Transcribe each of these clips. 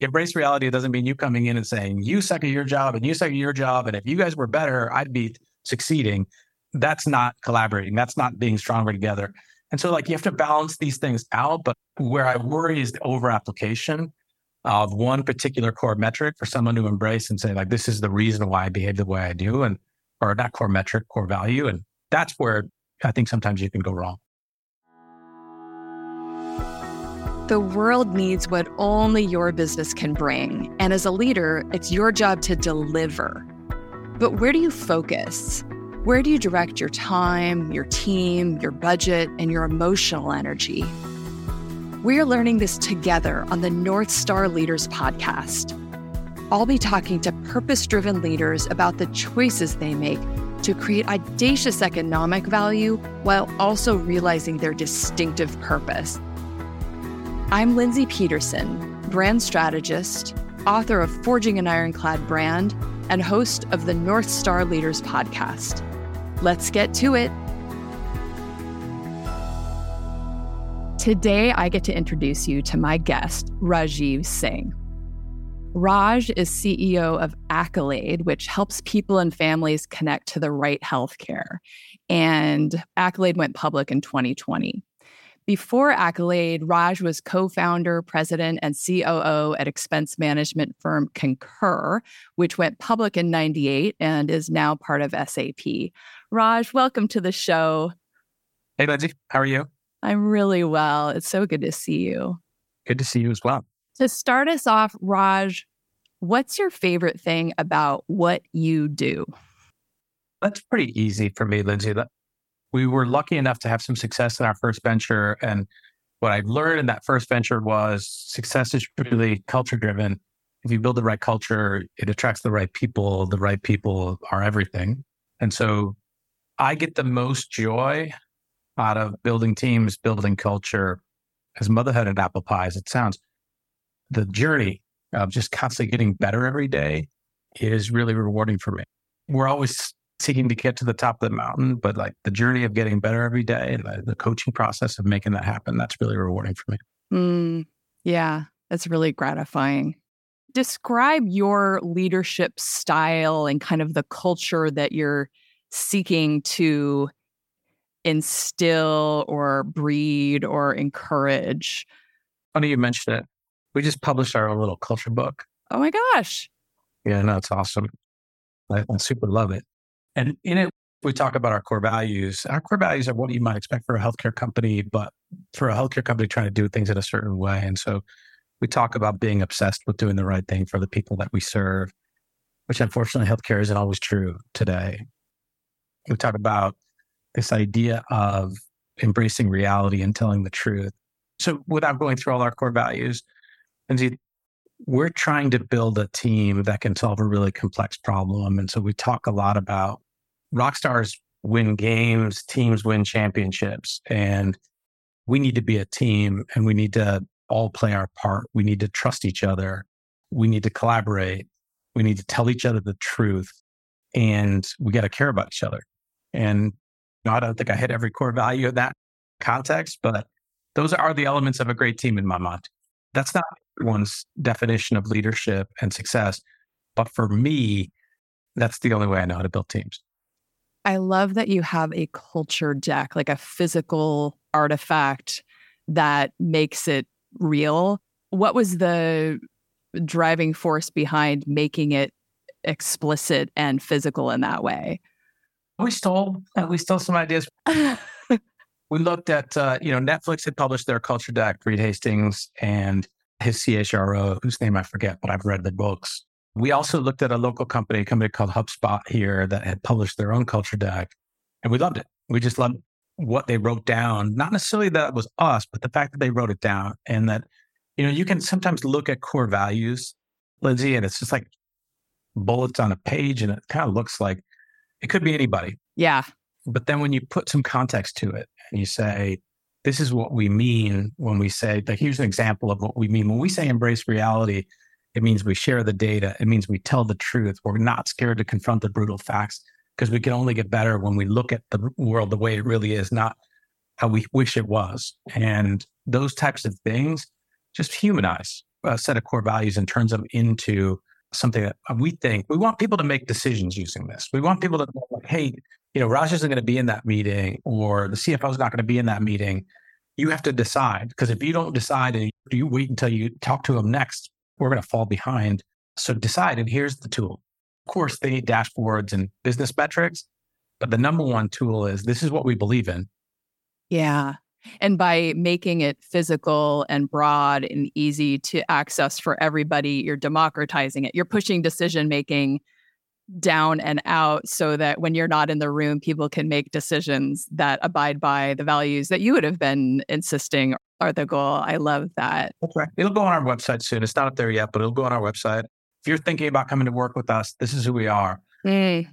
embrace reality doesn't mean you coming in and saying, you suck at your job and you suck at your job. And if you guys were better, I'd be succeeding. That's not collaborating. That's not being stronger together. And so, like, you have to balance these things out. But where I worry is the over application of one particular core metric for someone to embrace and say, like, this is the reason why I behave the way I do, and or not core metric, core value. And that's where I think sometimes you can go wrong. The world needs what only your business can bring. And as a leader, it's your job to deliver. But where do you focus? Where do you direct your time, your team, your budget, and your emotional energy? We're learning this together on the North Star Leaders podcast. I'll be talking to purpose driven leaders about the choices they make to create audacious economic value while also realizing their distinctive purpose. I'm Lindsay Peterson, brand strategist, author of Forging an Ironclad Brand, and host of the North Star Leaders podcast. Let's get to it. Today, I get to introduce you to my guest, Rajeev Singh. Raj is CEO of Accolade, which helps people and families connect to the right healthcare. And Accolade went public in 2020. Before Accolade, Raj was co founder, president, and COO at expense management firm Concur, which went public in 98 and is now part of SAP. Raj, welcome to the show. Hey, Lindsay. How are you? I'm really well. It's so good to see you. Good to see you as well. To start us off, Raj, what's your favorite thing about what you do? That's pretty easy for me, Lindsay. We were lucky enough to have some success in our first venture. And what I learned in that first venture was success is really culture driven. If you build the right culture, it attracts the right people. The right people are everything. And so I get the most joy out of building teams, building culture. As motherhood and apple pies, it sounds the journey of just constantly getting better every day is really rewarding for me. We're always seeking to get to the top of the mountain, but like the journey of getting better every day and the, the coaching process of making that happen, that's really rewarding for me. Mm, yeah, that's really gratifying. Describe your leadership style and kind of the culture that you're seeking to instill or breed or encourage. Funny you mentioned it. We just published our own little culture book. Oh my gosh. Yeah, no, it's awesome. I, I super love it. And in it, we talk about our core values. Our core values are what you might expect for a healthcare company, but for a healthcare company trying to do things in a certain way. And so we talk about being obsessed with doing the right thing for the people that we serve, which unfortunately healthcare isn't always true today we talk about this idea of embracing reality and telling the truth. So, without going through all our core values, Lindsay, we're trying to build a team that can solve a really complex problem. And so, we talk a lot about rock stars win games, teams win championships. And we need to be a team and we need to all play our part. We need to trust each other. We need to collaborate. We need to tell each other the truth. And we got to care about each other. And I don't think I hit every core value of that context, but those are the elements of a great team in my mind. That's not one's definition of leadership and success. But for me, that's the only way I know how to build teams. I love that you have a culture deck, like a physical artifact that makes it real. What was the driving force behind making it explicit and physical in that way? we stole we stole some ideas. we looked at uh, you know Netflix had published their culture deck, Reed Hastings and his CHRO, whose name I forget, but I've read the books. We also looked at a local company, a company called HubSpot here that had published their own culture deck, and we loved it. We just loved what they wrote down. Not necessarily that it was us, but the fact that they wrote it down and that you know you can sometimes look at core values, Lindsay, and it's just like bullets on a page, and it kind of looks like it could be anybody. Yeah. But then when you put some context to it and you say, this is what we mean when we say, like, here's an example of what we mean. When we say embrace reality, it means we share the data. It means we tell the truth. We're not scared to confront the brutal facts because we can only get better when we look at the world the way it really is, not how we wish it was. And those types of things just humanize a set of core values and turns them into something that uh, we think we want people to make decisions using this. We want people to like, hey, you know, Raj isn't going to be in that meeting or the CFO is not going to be in that meeting. You have to decide because if you don't decide and you wait until you talk to them next, we're going to fall behind. So decide, and here's the tool. Of course, they need dashboards and business metrics, but the number one tool is this is what we believe in. Yeah. And by making it physical and broad and easy to access for everybody, you're democratizing it. You're pushing decision making down and out so that when you're not in the room, people can make decisions that abide by the values that you would have been insisting are the goal. I love that. That's right. It'll go on our website soon. It's not up there yet, but it'll go on our website. If you're thinking about coming to work with us, this is who we are. Mm.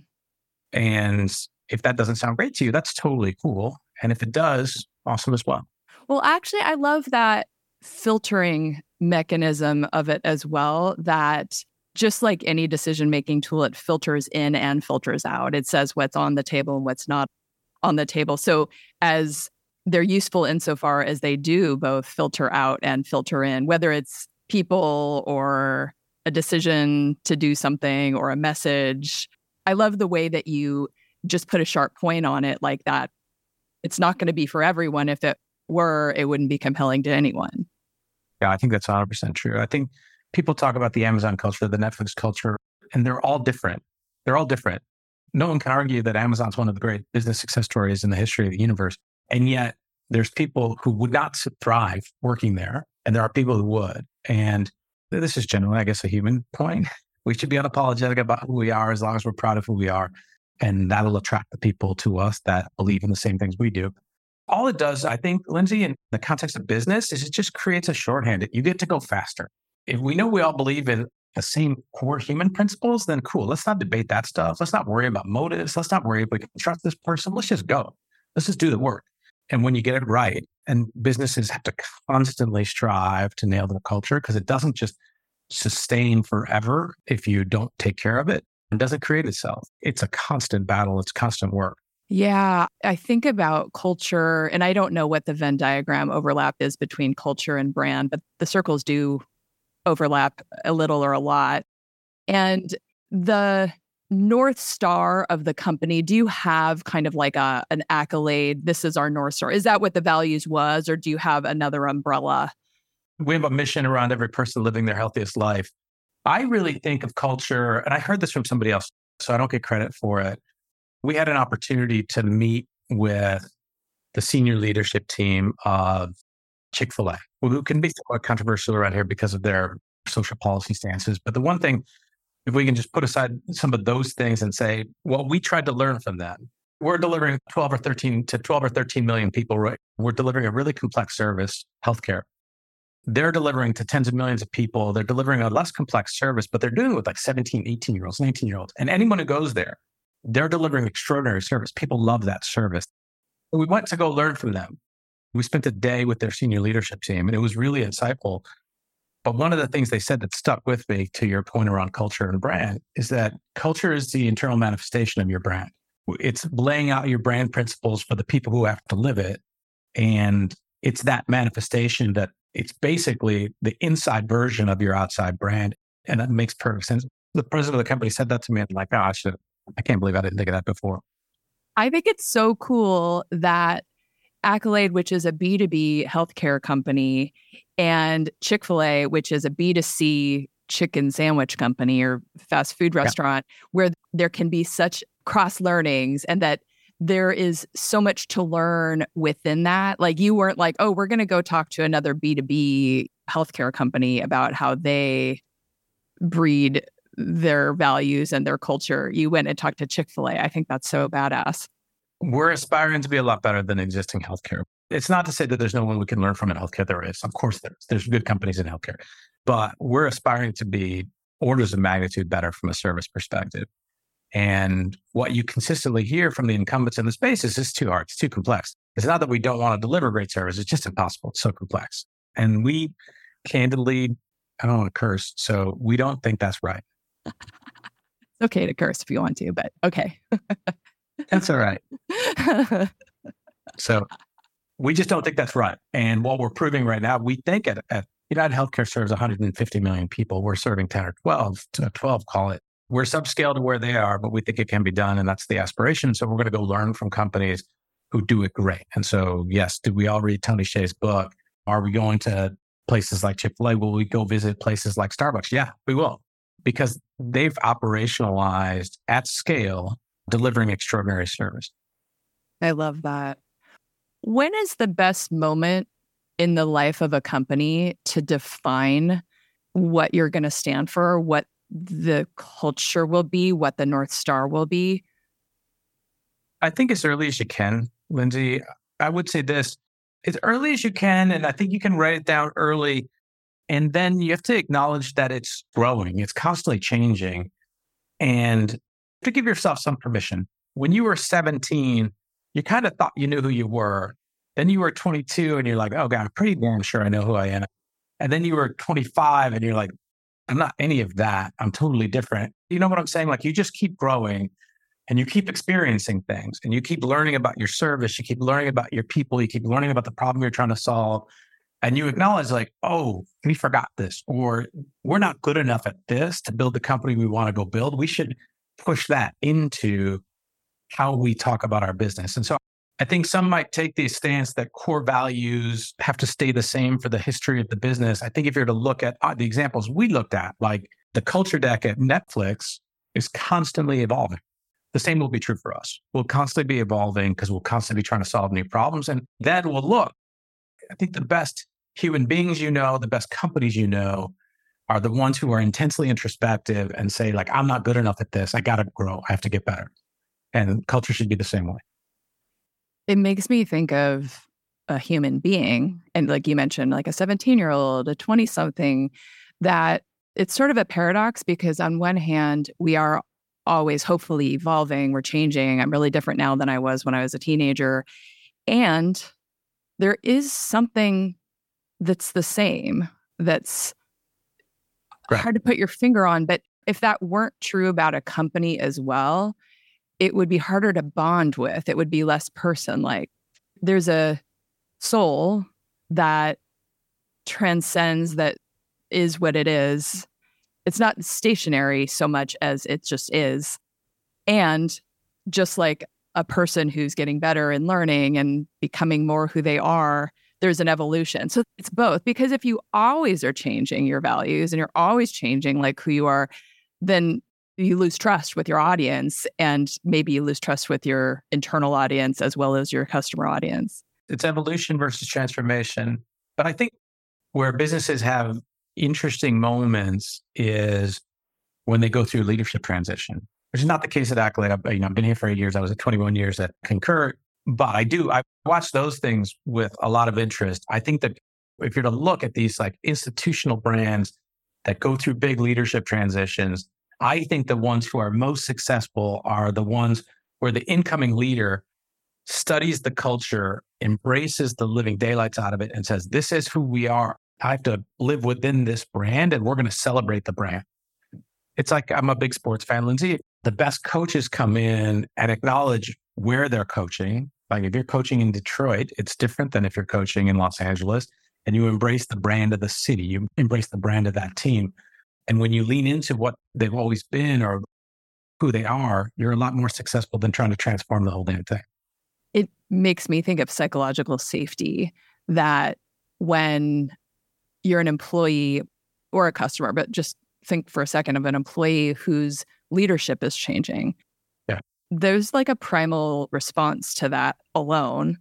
And if that doesn't sound great to you, that's totally cool. And if it does, awesome as well. Well, actually, I love that filtering mechanism of it as well. That just like any decision making tool, it filters in and filters out. It says what's on the table and what's not on the table. So, as they're useful insofar as they do both filter out and filter in, whether it's people or a decision to do something or a message. I love the way that you just put a sharp point on it like that. It's not going to be for everyone. If it were, it wouldn't be compelling to anyone. Yeah, I think that's 100% true. I think people talk about the Amazon culture, the Netflix culture, and they're all different. They're all different. No one can argue that Amazon's one of the great business success stories in the history of the universe. And yet there's people who would not thrive working there, and there are people who would. And this is generally, I guess, a human point. We should be unapologetic about who we are as long as we're proud of who we are. And that'll attract the people to us that believe in the same things we do. All it does, I think, Lindsay, in the context of business, is it just creates a shorthand. You get to go faster. If we know we all believe in the same core human principles, then cool. Let's not debate that stuff. Let's not worry about motives. Let's not worry if we can trust this person. Let's just go. Let's just do the work. And when you get it right, and businesses have to constantly strive to nail their culture because it doesn't just sustain forever if you don't take care of it. It doesn't create itself. It's a constant battle, it's constant work. Yeah, I think about culture, and I don't know what the Venn diagram overlap is between culture and brand, but the circles do overlap a little or a lot. And the North Star of the company, do you have kind of like a an accolade? This is our North Star. Is that what the values was, or do you have another umbrella? We have a mission around every person living their healthiest life. I really think of culture, and I heard this from somebody else, so I don't get credit for it. We had an opportunity to meet with the senior leadership team of Chick fil A, who can be somewhat controversial around here because of their social policy stances. But the one thing if we can just put aside some of those things and say, well, we tried to learn from that. We're delivering 12 or 13 to 12 or 13 million people, right? We're delivering a really complex service, healthcare. They're delivering to tens of millions of people. They're delivering a less complex service, but they're doing it with like 17, 18 year olds, 19 year olds. And anyone who goes there, they're delivering extraordinary service. People love that service. We went to go learn from them. We spent a day with their senior leadership team, and it was really insightful but one of the things they said that stuck with me to your point around culture and brand is that culture is the internal manifestation of your brand. It's laying out your brand principles for the people who have to live it. And it's that manifestation that it's basically the inside version of your outside brand. And that makes perfect sense. The president of the company said that to me. I'm like, oh, I should, I can't believe I didn't think of that before. I think it's so cool that Accolade, which is a B2B healthcare company, and Chick fil A, which is a B2C chicken sandwich company or fast food restaurant, yeah. where there can be such cross learnings and that there is so much to learn within that. Like you weren't like, oh, we're going to go talk to another B2B healthcare company about how they breed their values and their culture. You went and talked to Chick fil A. I think that's so badass. We're aspiring to be a lot better than existing healthcare. It's not to say that there's no one we can learn from in healthcare. There is. Of course, there's. There's good companies in healthcare. But we're aspiring to be orders of magnitude better from a service perspective. And what you consistently hear from the incumbents in the space is it's too hard, it's too complex. It's not that we don't want to deliver great service, it's just impossible. It's so complex. And we candidly, I don't want to curse, so we don't think that's right. it's okay to curse if you want to, but okay. That's all right. so we just don't think that's right. And what we're proving right now, we think at, at United Healthcare serves 150 million people. We're serving 10 or 12, 12, call it. We're subscale to where they are, but we think it can be done. And that's the aspiration. So we're going to go learn from companies who do it great. And so, yes, do we all read Tony Hsieh's book? Are we going to places like Chick fil A? Will we go visit places like Starbucks? Yeah, we will, because they've operationalized at scale, delivering extraordinary service. I love that. When is the best moment in the life of a company to define what you're going to stand for, what the culture will be, what the North Star will be? I think as early as you can, Lindsay. I would say this as early as you can. And I think you can write it down early. And then you have to acknowledge that it's growing, it's constantly changing. And to give yourself some permission. When you were 17, you kind of thought you knew who you were. Then you were 22 and you're like, oh God, I'm pretty damn sure I know who I am. And then you were 25 and you're like, I'm not any of that. I'm totally different. You know what I'm saying? Like you just keep growing and you keep experiencing things and you keep learning about your service. You keep learning about your people. You keep learning about the problem you're trying to solve. And you acknowledge, like, oh, we forgot this, or we're not good enough at this to build the company we want to go build. We should push that into how we talk about our business. And so I think some might take the stance that core values have to stay the same for the history of the business. I think if you're to look at uh, the examples we looked at, like the culture deck at Netflix is constantly evolving. The same will be true for us. We'll constantly be evolving because we'll constantly be trying to solve new problems. And then we'll look. I think the best human beings you know, the best companies you know, are the ones who are intensely introspective and say, like, I'm not good enough at this. I got to grow. I have to get better. And culture should be the same way. It makes me think of a human being. And like you mentioned, like a 17 year old, a 20 something, that it's sort of a paradox because on one hand, we are always hopefully evolving, we're changing. I'm really different now than I was when I was a teenager. And there is something that's the same that's right. hard to put your finger on. But if that weren't true about a company as well, it would be harder to bond with. It would be less person like. There's a soul that transcends, that is what it is. It's not stationary so much as it just is. And just like a person who's getting better and learning and becoming more who they are, there's an evolution. So it's both because if you always are changing your values and you're always changing like who you are, then you lose trust with your audience and maybe you lose trust with your internal audience as well as your customer audience. It's evolution versus transformation. But I think where businesses have interesting moments is when they go through leadership transition, which is not the case at Accolade. I've, you know, I've been here for eight years. I was at 21 years at Concur. But I do, I watch those things with a lot of interest. I think that if you're to look at these like institutional brands that go through big leadership transitions, I think the ones who are most successful are the ones where the incoming leader studies the culture, embraces the living daylights out of it, and says, This is who we are. I have to live within this brand and we're going to celebrate the brand. It's like I'm a big sports fan, Lindsay. The best coaches come in and acknowledge where they're coaching. Like if you're coaching in Detroit, it's different than if you're coaching in Los Angeles and you embrace the brand of the city, you embrace the brand of that team. And when you lean into what they've always been or who they are, you're a lot more successful than trying to transform the whole damn thing. It makes me think of psychological safety that when you're an employee or a customer, but just think for a second of an employee whose leadership is changing. There's like a primal response to that alone.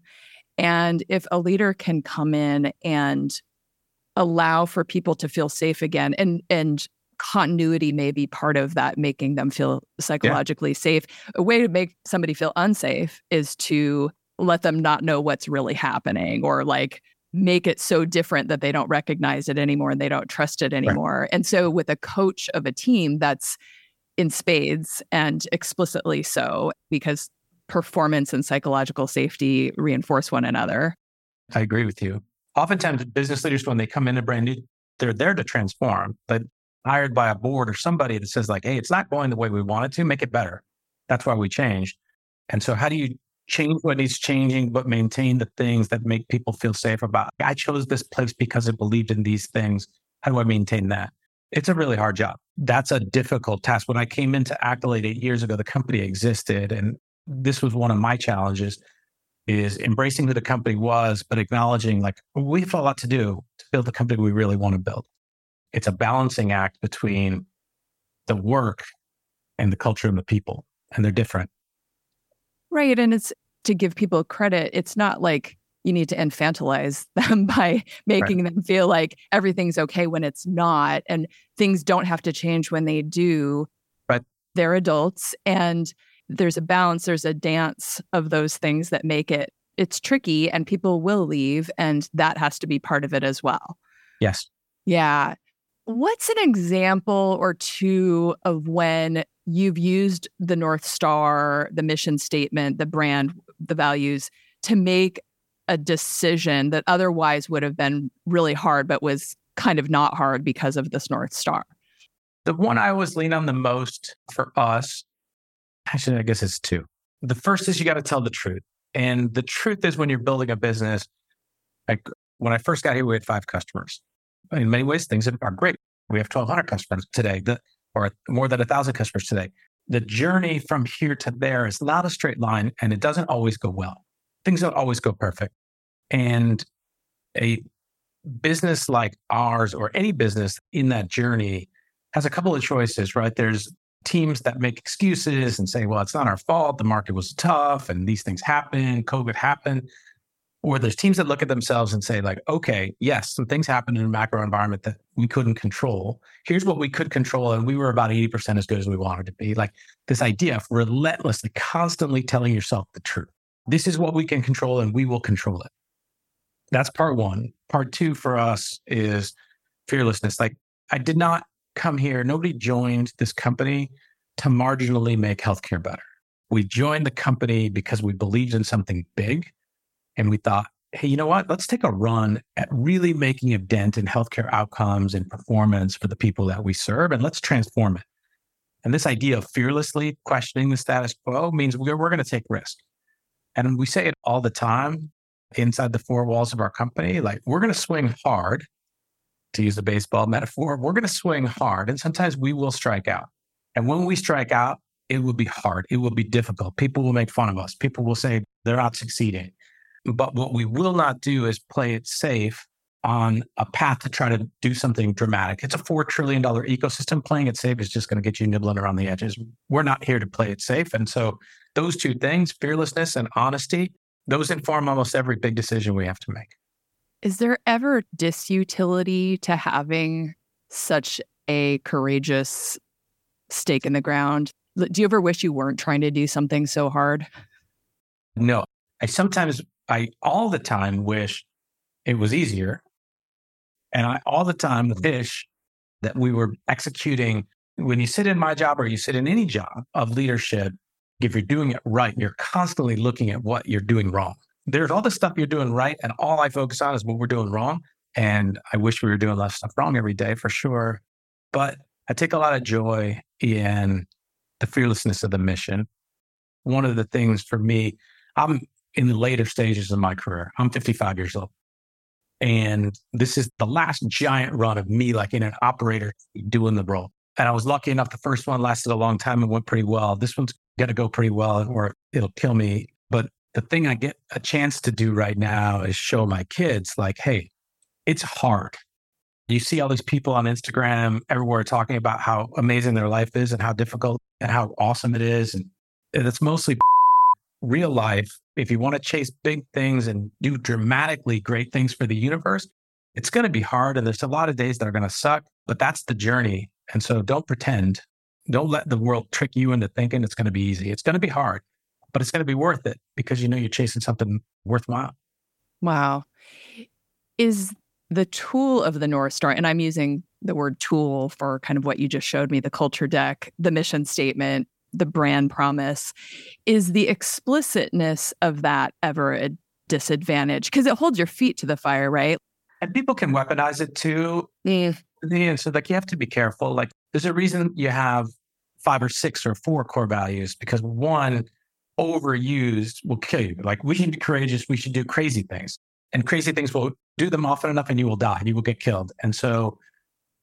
And if a leader can come in and allow for people to feel safe again and and continuity may be part of that making them feel psychologically yeah. safe a way to make somebody feel unsafe is to let them not know what's really happening or like make it so different that they don't recognize it anymore and they don't trust it anymore right. and so with a coach of a team that's in spades and explicitly so because performance and psychological safety reinforce one another i agree with you oftentimes business leaders, when they come in a brand new, they're there to transform, but hired by a board or somebody that says like, Hey, it's not going the way we want it to make it better. That's why we changed. And so how do you change what needs changing, but maintain the things that make people feel safe about. I chose this place because it believed in these things. How do I maintain that? It's a really hard job. That's a difficult task. When I came into Accolade eight years ago, the company existed. And this was one of my challenges is embracing who the company was, but acknowledging like we have a lot to do to build the company we really want to build. It's a balancing act between the work and the culture and the people, and they're different. Right. And it's to give people credit, it's not like you need to infantilize them by making right. them feel like everything's okay when it's not and things don't have to change when they do. But they're adults and there's a balance, there's a dance of those things that make it it's tricky and people will leave and that has to be part of it as well. Yes. Yeah. What's an example or two of when you've used the North Star, the mission statement, the brand, the values to make a decision that otherwise would have been really hard, but was kind of not hard because of this North Star? The one I always lean on the most for us, actually, I guess it's two. The first is you got to tell the truth. And the truth is when you're building a business, like when I first got here, we had five customers. In many ways, things are great. We have 1,200 customers today. Or more than a thousand customers today. The journey from here to there is not a straight line and it doesn't always go well. Things don't always go perfect. And a business like ours or any business in that journey has a couple of choices, right? There's teams that make excuses and say, well, it's not our fault. The market was tough and these things happen. COVID happened or there's teams that look at themselves and say like okay yes some things happened in a macro environment that we couldn't control here's what we could control and we were about 80% as good as we wanted to be like this idea of relentlessly constantly telling yourself the truth this is what we can control and we will control it that's part one part two for us is fearlessness like i did not come here nobody joined this company to marginally make healthcare better we joined the company because we believed in something big and we thought, hey, you know what? Let's take a run at really making a dent in healthcare outcomes and performance for the people that we serve, and let's transform it. And this idea of fearlessly questioning the status quo means we're, we're going to take risk. And we say it all the time inside the four walls of our company like, we're going to swing hard, to use a baseball metaphor. We're going to swing hard, and sometimes we will strike out. And when we strike out, it will be hard. It will be difficult. People will make fun of us. People will say they're not succeeding. But what we will not do is play it safe on a path to try to do something dramatic. It's a $4 trillion ecosystem. Playing it safe is just going to get you nibbling around the edges. We're not here to play it safe. And so those two things, fearlessness and honesty, those inform almost every big decision we have to make. Is there ever disutility to having such a courageous stake in the ground? Do you ever wish you weren't trying to do something so hard? No. I sometimes I all the time wish it was easier. And I all the time wish mm-hmm. that we were executing when you sit in my job or you sit in any job of leadership, if you're doing it right, you're constantly looking at what you're doing wrong. There's all the stuff you're doing right, and all I focus on is what we're doing wrong. And I wish we were doing less stuff wrong every day for sure. But I take a lot of joy in the fearlessness of the mission. One of the things for me, I'm in the later stages of my career. I'm 55 years old. And this is the last giant run of me, like in an operator doing the role. And I was lucky enough, the first one lasted a long time and went pretty well. This one's going to go pretty well or it'll kill me. But the thing I get a chance to do right now is show my kids, like, hey, it's hard. You see all these people on Instagram everywhere talking about how amazing their life is and how difficult and how awesome it is. And it's mostly real life, if you want to chase big things and do dramatically great things for the universe, it's going to be hard. And there's a lot of days that are going to suck, but that's the journey. And so don't pretend. Don't let the world trick you into thinking it's going to be easy. It's going to be hard, but it's going to be worth it because you know you're chasing something worthwhile. Wow. Is the tool of the North Star, and I'm using the word tool for kind of what you just showed me the culture deck, the mission statement, the brand promise. Is the explicitness of that ever a disadvantage? Because it holds your feet to the fire, right? And people can weaponize it too. Mm. Yeah, so like you have to be careful. Like there's a reason you have five or six or four core values because one, overused will kill you. Like we should be courageous. We should do crazy things. And crazy things will do them often enough and you will die. You will get killed. And so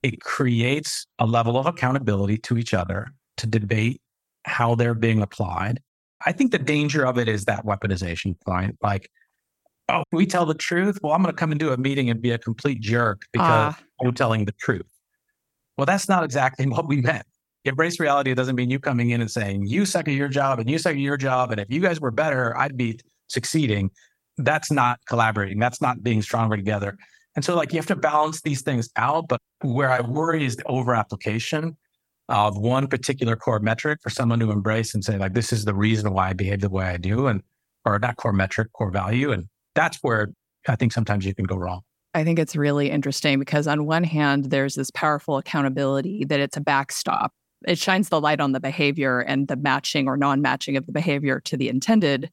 it creates a level of accountability to each other to debate how they're being applied. I think the danger of it is that weaponization point. Like, oh, we tell the truth. Well, I'm going to come into a meeting and be a complete jerk because uh. I'm telling the truth. Well, that's not exactly what we meant. Embrace reality doesn't mean you coming in and saying, you suck at your job and you suck at your job. And if you guys were better, I'd be succeeding. That's not collaborating. That's not being stronger together. And so, like, you have to balance these things out. But where I worry is the over application of one particular core metric for someone to embrace and say, like, this is the reason why I behave the way I do, and or not core metric, core value. And that's where I think sometimes you can go wrong. I think it's really interesting because, on one hand, there's this powerful accountability that it's a backstop it shines the light on the behavior and the matching or non-matching of the behavior to the intended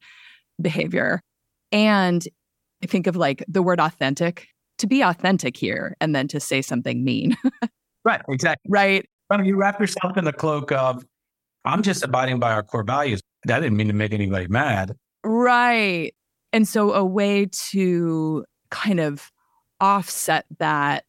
behavior and i think of like the word authentic to be authentic here and then to say something mean right exactly right But you wrap yourself in the cloak of i'm just abiding by our core values that didn't mean to make anybody mad right and so a way to kind of offset that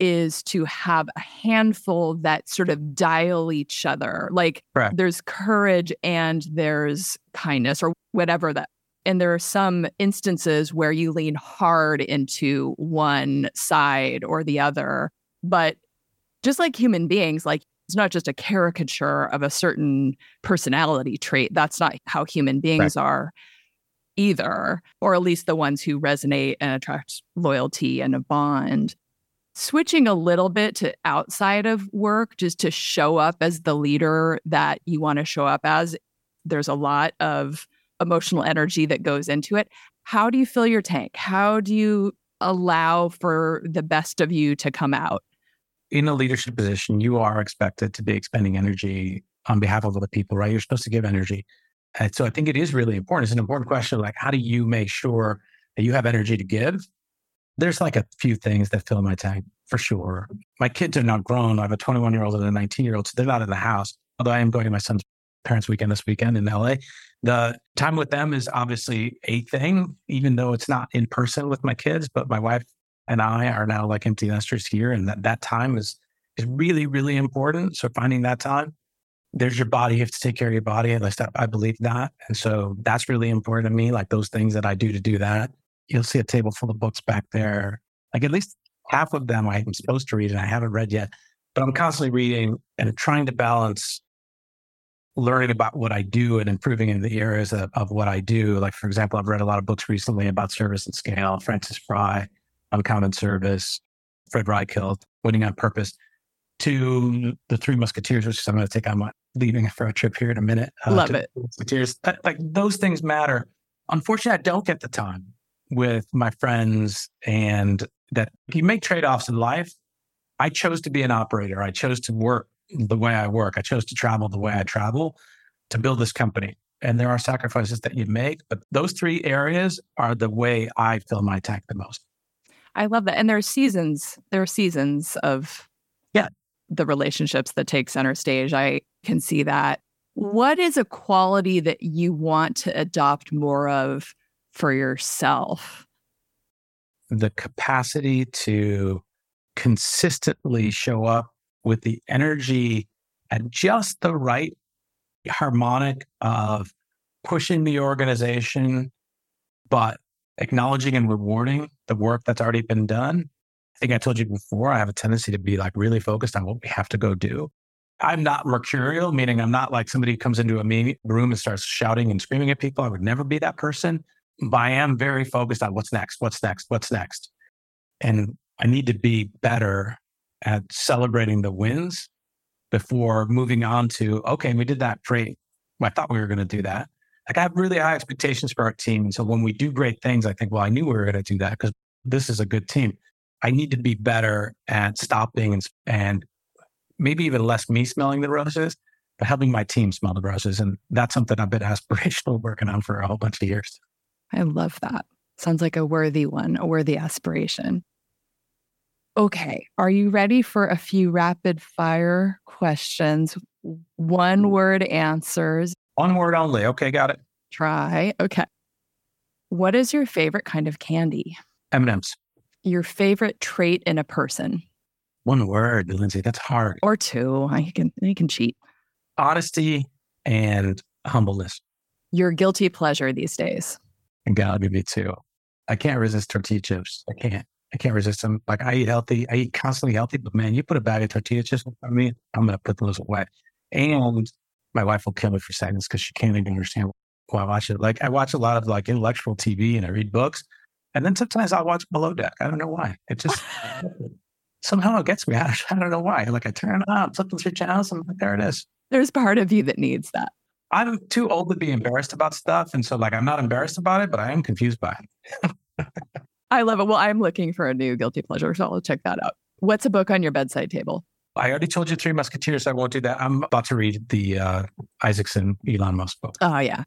is to have a handful that sort of dial each other. Like Correct. there's courage and there's kindness or whatever that. And there are some instances where you lean hard into one side or the other. But just like human beings, like it's not just a caricature of a certain personality trait. That's not how human beings right. are either, or at least the ones who resonate and attract loyalty and a bond switching a little bit to outside of work just to show up as the leader that you want to show up as there's a lot of emotional energy that goes into it how do you fill your tank how do you allow for the best of you to come out in a leadership position you are expected to be expending energy on behalf of other people right you're supposed to give energy and so i think it is really important it's an important question like how do you make sure that you have energy to give there's like a few things that fill my tank for sure. My kids are not grown. I have a 21 year old and a 19 year old, so they're not in the house. Although I am going to my son's parents' weekend this weekend in LA. The time with them is obviously a thing, even though it's not in person with my kids. But my wife and I are now like empty nesters here, and that that time is is really really important. So finding that time, there's your body. You have to take care of your body. At least I, I believe that, and so that's really important to me. Like those things that I do to do that you'll see a table full of books back there. Like at least half of them I'm supposed to read and I haven't read yet, but I'm constantly reading and trying to balance learning about what I do and improving in the areas of, of what I do. Like, for example, I've read a lot of books recently about service and scale, Frances Frei, Uncommon Service, Fred Reichheld, Winning on Purpose, to the Three Musketeers, which is I'm going to take on my leaving for a trip here in a minute. Uh, Love it. Musketeers. Like those things matter. Unfortunately, I don't get the time with my friends and that you make trade-offs in life. I chose to be an operator. I chose to work the way I work. I chose to travel the way I travel to build this company. And there are sacrifices that you make, but those three areas are the way I fill my tank the most. I love that. And there are seasons, there are seasons of yeah. the relationships that take center stage. I can see that. What is a quality that you want to adopt more of for yourself? The capacity to consistently show up with the energy at just the right harmonic of pushing the organization, but acknowledging and rewarding the work that's already been done. I think I told you before, I have a tendency to be like really focused on what we have to go do. I'm not mercurial, meaning I'm not like somebody who comes into a room and starts shouting and screaming at people. I would never be that person but I am very focused on what's next, what's next, what's next. And I need to be better at celebrating the wins before moving on to, okay, we did that great. I thought we were going to do that. Like I have really high expectations for our team. And so when we do great things, I think, well, I knew we were going to do that because this is a good team. I need to be better at stopping and, and maybe even less me smelling the roses, but helping my team smell the roses. And that's something I've been aspirational working on for a whole bunch of years. I love that. Sounds like a worthy one, a worthy aspiration. Okay, are you ready for a few rapid fire questions? One word answers. One word only. Okay, got it. Try. Okay. What is your favorite kind of candy? M&M's. Your favorite trait in a person? One word, Lindsay. That's hard. Or two. I can I can cheat. Honesty and humbleness. Your guilty pleasure these days? And God, me too. I can't resist tortilla chips. I can't. I can't resist them. Like I eat healthy. I eat constantly healthy, but man, you put a bag of tortilla chips in front of me, I'm gonna put those away. And my wife will kill me for seconds because she can't even understand why I watch it. Like I watch a lot of like intellectual TV and I read books. And then sometimes I'll watch Below Deck. I don't know why. It just somehow it gets me. I, I don't know why. Like I turn it on, flipping through channels, and like, there it is. There's part of you that needs that. I'm too old to be embarrassed about stuff. And so like I'm not embarrassed about it, but I am confused by it. I love it. Well, I'm looking for a new guilty pleasure, so I'll check that out. What's a book on your bedside table? I already told you Three Musketeers. I won't do that. I'm about to read the uh, Isaacson Elon Musk book. Oh, yeah.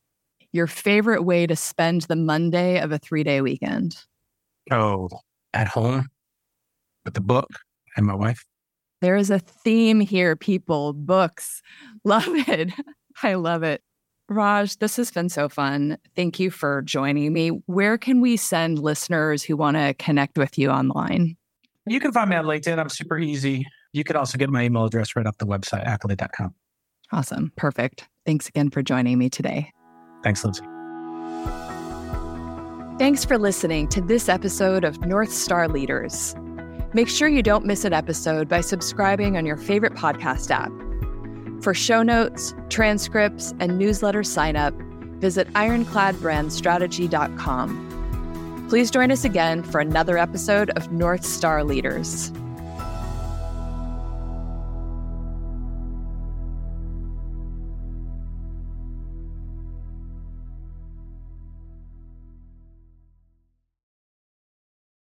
Your favorite way to spend the Monday of a three day weekend? Oh, at home with the book and my wife. There is a theme here, people. Books. Love it. I love it. Raj, this has been so fun. Thank you for joining me. Where can we send listeners who want to connect with you online? You can find me on LinkedIn. I'm super easy. You can also get my email address right off the website, accolade.com. Awesome. Perfect. Thanks again for joining me today. Thanks, Lindsay. Thanks for listening to this episode of North Star Leaders. Make sure you don't miss an episode by subscribing on your favorite podcast app for show notes, transcripts, and newsletter sign up, visit ironcladbrandstrategy.com. Please join us again for another episode of North Star Leaders.